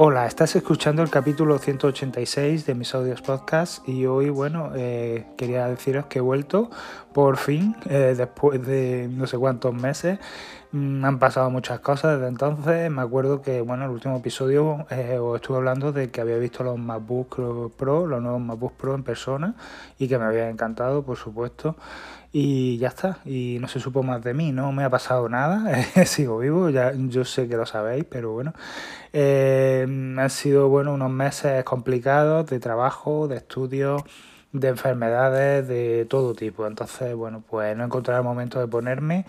Hola, estás escuchando el capítulo 186 de mis audios podcast y hoy, bueno, eh, quería deciros que he vuelto por fin, eh, después de no sé cuántos meses. Mm, han pasado muchas cosas desde entonces. Me acuerdo que, bueno, el último episodio eh, os estuve hablando de que había visto los MacBook Pro, los nuevos MacBook Pro en persona y que me había encantado, por supuesto. Y ya está, y no se supo más de mí, no me ha pasado nada, sigo vivo, ya yo sé que lo sabéis, pero bueno, eh, han sido bueno unos meses complicados de trabajo, de estudio, de enfermedades, de todo tipo, entonces bueno, pues no encontré el momento de ponerme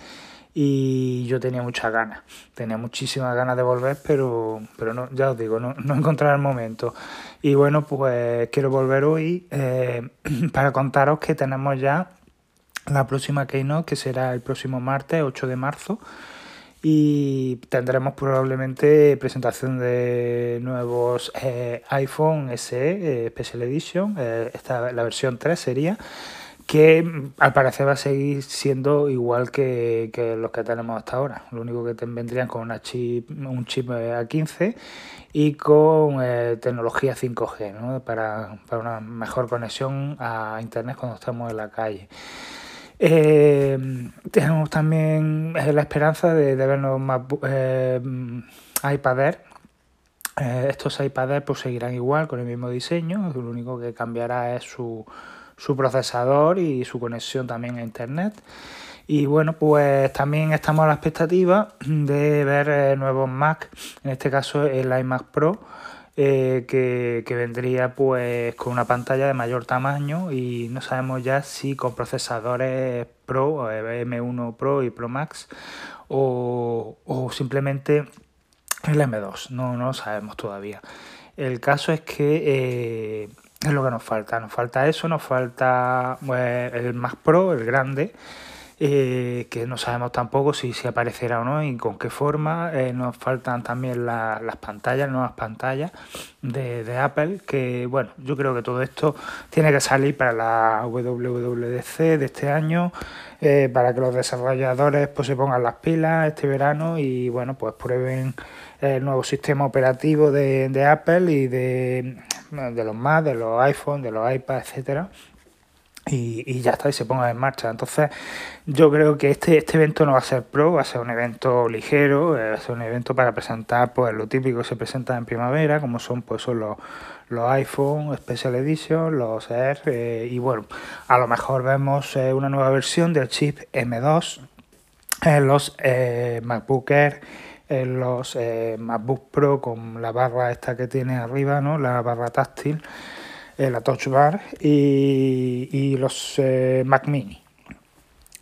y yo tenía muchas ganas, tenía muchísimas ganas de volver, pero, pero no, ya os digo, no, no encontrar el momento. Y bueno, pues quiero volver hoy eh, para contaros que tenemos ya la próxima Keynote, que será el próximo martes, 8 de marzo. Y tendremos probablemente presentación de nuevos eh, iPhone SE eh, Special Edition, eh, esta, la versión 3 sería, que mm, al parecer va a seguir siendo igual que, que los que tenemos hasta ahora. Lo único que vendrían con una un chip A15 y con tecnología 5G ¿no? para, para una mejor conexión a Internet cuando estamos en la calle. Eh, tenemos también eh, la esperanza de, de vernos más eh, iPad Air. Eh, estos iPad Air pues, seguirán igual con el mismo diseño, lo único que cambiará es su, su procesador y su conexión también a Internet. Y bueno, pues también estamos a la expectativa de ver nuevos Mac, en este caso el iMac Pro eh, que, que, vendría pues con una pantalla de mayor tamaño y no sabemos ya si con procesadores Pro, eh, M1 Pro y Pro Max o, o simplemente el M2, no, no lo sabemos todavía. El caso es que eh, es lo que nos falta, nos falta eso, nos falta pues, el Mac Pro, el grande, eh, que no sabemos tampoco si, si aparecerá o no y con qué forma. Eh, nos faltan también la, las pantallas, nuevas pantallas de, de, Apple, que bueno, yo creo que todo esto tiene que salir para la WWDC de este año, eh, para que los desarrolladores pues se pongan las pilas este verano y bueno, pues prueben el nuevo sistema operativo de, de Apple y de, de los Mac, de los iPhone, de los iPad, etcétera y, ya está, y se ponga en marcha. Entonces, yo creo que este, este evento no va a ser pro, va a ser un evento ligero, eh, va a ser un evento para presentar pues lo típico que se presenta en primavera, como son pues son los, los iPhone Special Edition, los Air, eh, y bueno, a lo mejor vemos eh, una nueva versión del chip M2 en los MacBook Air en los MacBook Pro con la barra esta que tiene arriba, ¿no? La barra táctil la Touch Bar y, y los eh, Mac Mini.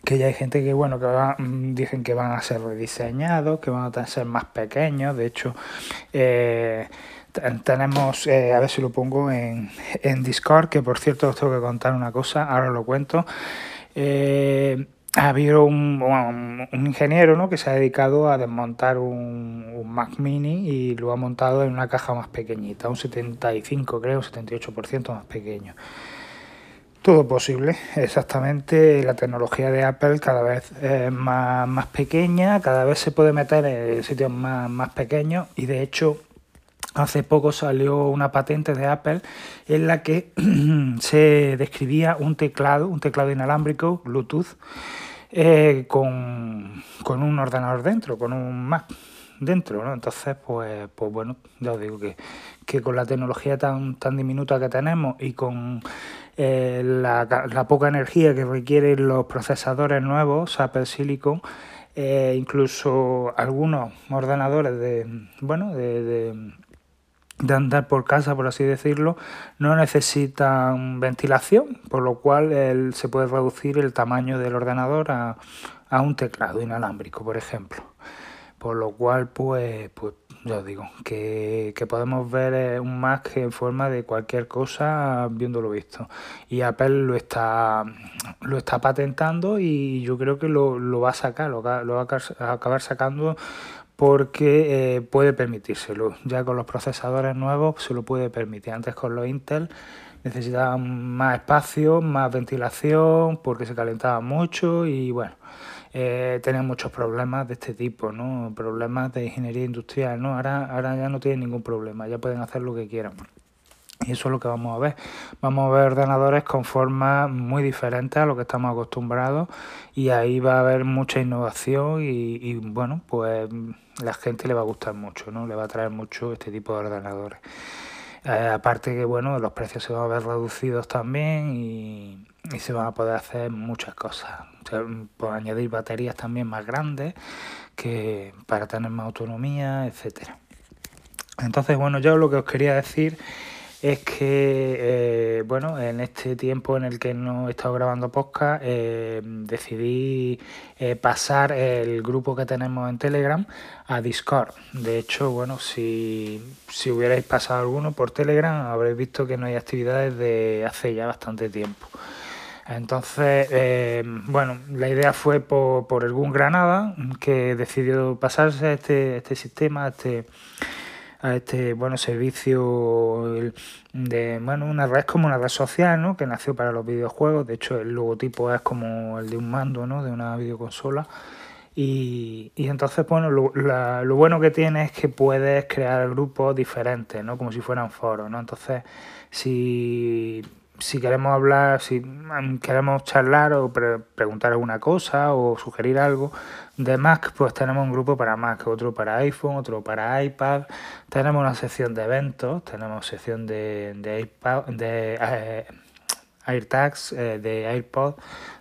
Que ya hay gente que, bueno, que va, mm, dicen que van a ser rediseñados, que van a ser más pequeños. De hecho, eh, tenemos, eh, a ver si lo pongo en, en Discord, que por cierto os tengo que contar una cosa, ahora lo cuento. Ha habido un, un, ingeniero ¿no? que se ha dedicado a desmontar un, un, Mac Mini y lo ha montado en una caja más pequeñita, un 75 creo, un 78% más pequeño. Todo posible, exactamente. La tecnología de Apple cada vez es más, más pequeña, cada vez se puede meter en sitios más, más pequeños y de hecho Hace poco salió una patente de Apple en la que se describía un teclado, un teclado inalámbrico, Bluetooth, eh, con, con, un ordenador dentro, con un Mac dentro, ¿no? Entonces, pues, pues bueno, ya os digo que, que con la tecnología tan, tan diminuta que tenemos y con eh, la, poca energía que requieren los procesadores nuevos, Apple Silicon, eh, incluso algunos ordenadores de, bueno, de de andar por casa, por así decirlo, no necesitan ventilación, por lo cual el, se puede reducir el tamaño del ordenador a, a, un teclado inalámbrico, por ejemplo. Por lo cual, pues, pues ya os digo, que, que podemos ver eh, un Mac en forma de cualquier cosa viéndolo visto. Y Apple lo está, lo está patentando y yo creo que lo, lo va a sacar, lo, lo va a acabar sacando porque eh, puede permitírselo. Ya con los procesadores nuevos se lo puede permitir. Antes con los Intel necesitaban más espacio, más ventilación, porque se calentaba mucho y bueno, eh, tenían muchos problemas de este tipo, ¿no? Problemas de ingeniería industrial, ¿no? Ahora, ahora ya no tienen ningún problema, ya pueden hacer lo que quieran. Y eso es lo que vamos a ver. Vamos a ver ordenadores con formas muy diferentes a lo que estamos acostumbrados y ahí va a haber mucha innovación y, bueno, pues la gente le va a gustar mucho, ¿no? Le va a traer mucho este tipo de ordenadores. Eh, aparte que, bueno, los precios se van a ver reducidos también y, se van a poder hacer muchas cosas. O añadir baterías también más grandes que para tener más autonomía, etcétera. Entonces, bueno, yo lo que os quería decir es que, eh, bueno, en este tiempo en el que no he estado grabando podcast, eh, decidí eh, pasar el grupo que tenemos en Telegram a Discord. De hecho, bueno, si, si hubierais pasado alguno por Telegram, habréis visto que no hay actividades de hace ya bastante tiempo. Entonces, bueno, la idea fue por, por Granada, que decidió pasarse a este, este sistema, este a este bueno servicio de bueno una red como una red social ¿no? que nació para los videojuegos de hecho el logotipo es como el de un mando ¿no? de una videoconsola y, y entonces bueno lo, lo bueno que tiene es que puedes crear grupos diferentes ¿no? como si fueran foros ¿no? entonces si si queremos hablar, si queremos charlar o preguntar alguna cosa o sugerir algo de Mac, pues tenemos un grupo para Mac, otro para iPhone, otro para iPad. Tenemos una sección de eventos, tenemos sección de, de, iPad, de eh, AirTags, eh, de AirPod,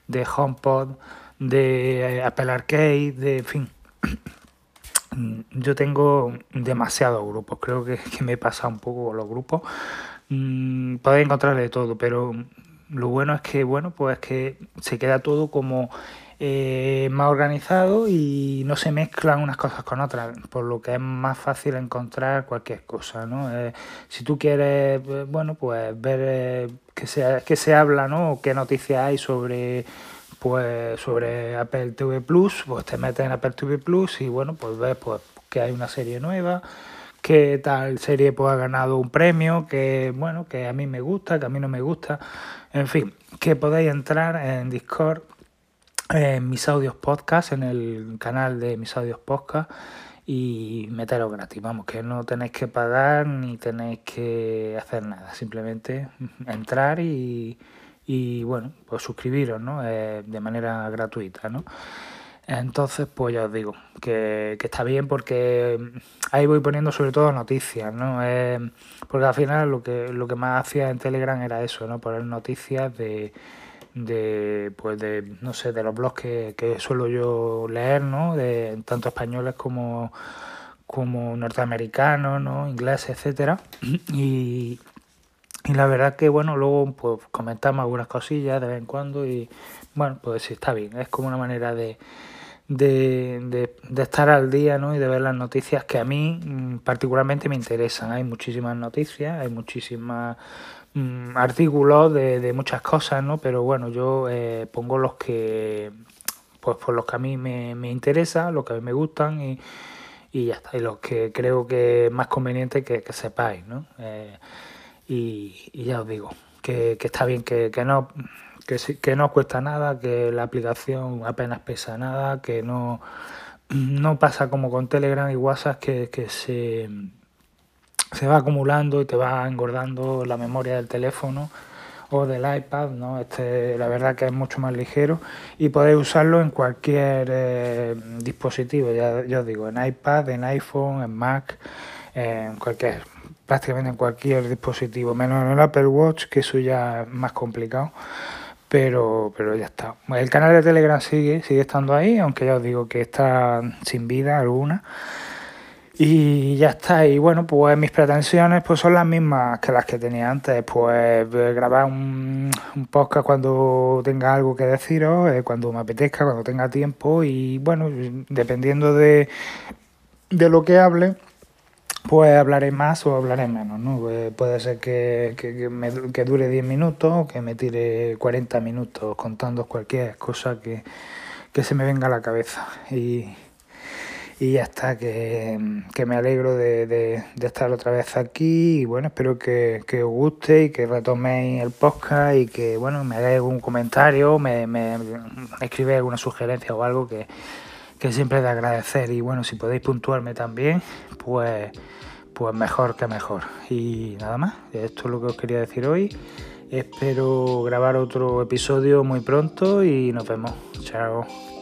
de HomePod, de eh, Apple Arcade, de en fin. Yo tengo demasiados grupos, creo que, que me he pasado un poco los grupos mmm, podéis encontrar de todo, pero lo bueno es que, bueno, pues que se queda todo como eh, más organizado y no se mezclan unas cosas con otras, por lo que es más fácil encontrar cualquier cosa, ¿no? Eh, si tú quieres, eh, bueno, pues ver eh, qué, se, qué se habla, ¿no? Qué noticias hay sobre pues sobre Apple TV Plus, pues te metes en Apple TV Plus y bueno, pues ves pues que hay una serie nueva, que tal serie pues ha ganado un premio, que bueno, que a mí me gusta, que a mí no me gusta, en fin, que podéis entrar en Discord, en mis audios podcast, en el canal de mis audios podcast y meteros gratis, vamos, que no tenéis que pagar ni tenéis que hacer nada, simplemente entrar y, y bueno, pues suscribiros, ¿no? Eh, de manera gratuita, ¿no? Entonces, pues ya os digo, que, está bien porque ahí voy poniendo sobre todo noticias, ¿no? Eh, porque al final lo que, lo que más hacía en Telegram era eso, ¿no? Poner noticias de, de pues de, no sé, de los blogs que, que suelo yo leer, ¿no? De tanto españoles como, como norteamericanos, ¿no? Ingleses, etcétera. Y, y la verdad que, bueno, luego pues comentamos algunas cosillas de vez en cuando y, bueno, pues sí, está bien. Es como una manera de de, de, estar al día ¿no? y de ver las noticias que a mí mm, particularmente me interesan. Hay muchísimas noticias, hay muchísimas mm, artículos de, de, muchas cosas, ¿no? pero bueno, yo eh, pongo los que pues por los que a mí me, me interesa, los que a mí me gustan y, y ya está, y los que creo que es más conveniente que, que sepáis, ¿no? Eh, y, y, ya os digo, que, que está bien que, que no que, que no cuesta nada, que la aplicación apenas pesa nada, que no, no pasa como con Telegram y WhatsApp que, que se, se va acumulando y te va engordando la memoria del teléfono o del iPad, ¿no? Este, la verdad que es mucho más ligero y podéis usarlo en cualquier eh, dispositivo, ya, os digo, en iPad, en iPhone, en Mac, en cualquier, prácticamente en cualquier dispositivo, menos en el Apple Watch, que eso ya es más complicado pero, pero ya está. El canal de Telegram sigue, sigue estando ahí, aunque ya os digo que está sin vida alguna. Y ya está, y bueno, pues mis pretensiones pues son las mismas que las que tenía antes, pues grabar un, un podcast cuando tenga algo que deciros, eh, cuando me apetezca, cuando tenga tiempo y bueno, dependiendo de, de lo que hable, pues hablaré más o hablaré menos, ¿no? Pues puede ser que, que, que dure 10 minutos o que me tire 40 minutos contando cualquier cosa que, que se me venga a la cabeza. Y, Y ya está, que, me alegro de, estar otra vez aquí y bueno, espero que, os guste y que retoméis el podcast y que bueno, me hagáis algún comentario, me, me, escribáis alguna sugerencia o algo que, que siempre de agradecer y bueno, si podéis puntuarme también, pues, pues mejor que mejor. Y nada más, esto es lo que os quería decir hoy. Espero grabar otro episodio muy pronto y nos vemos. Chao.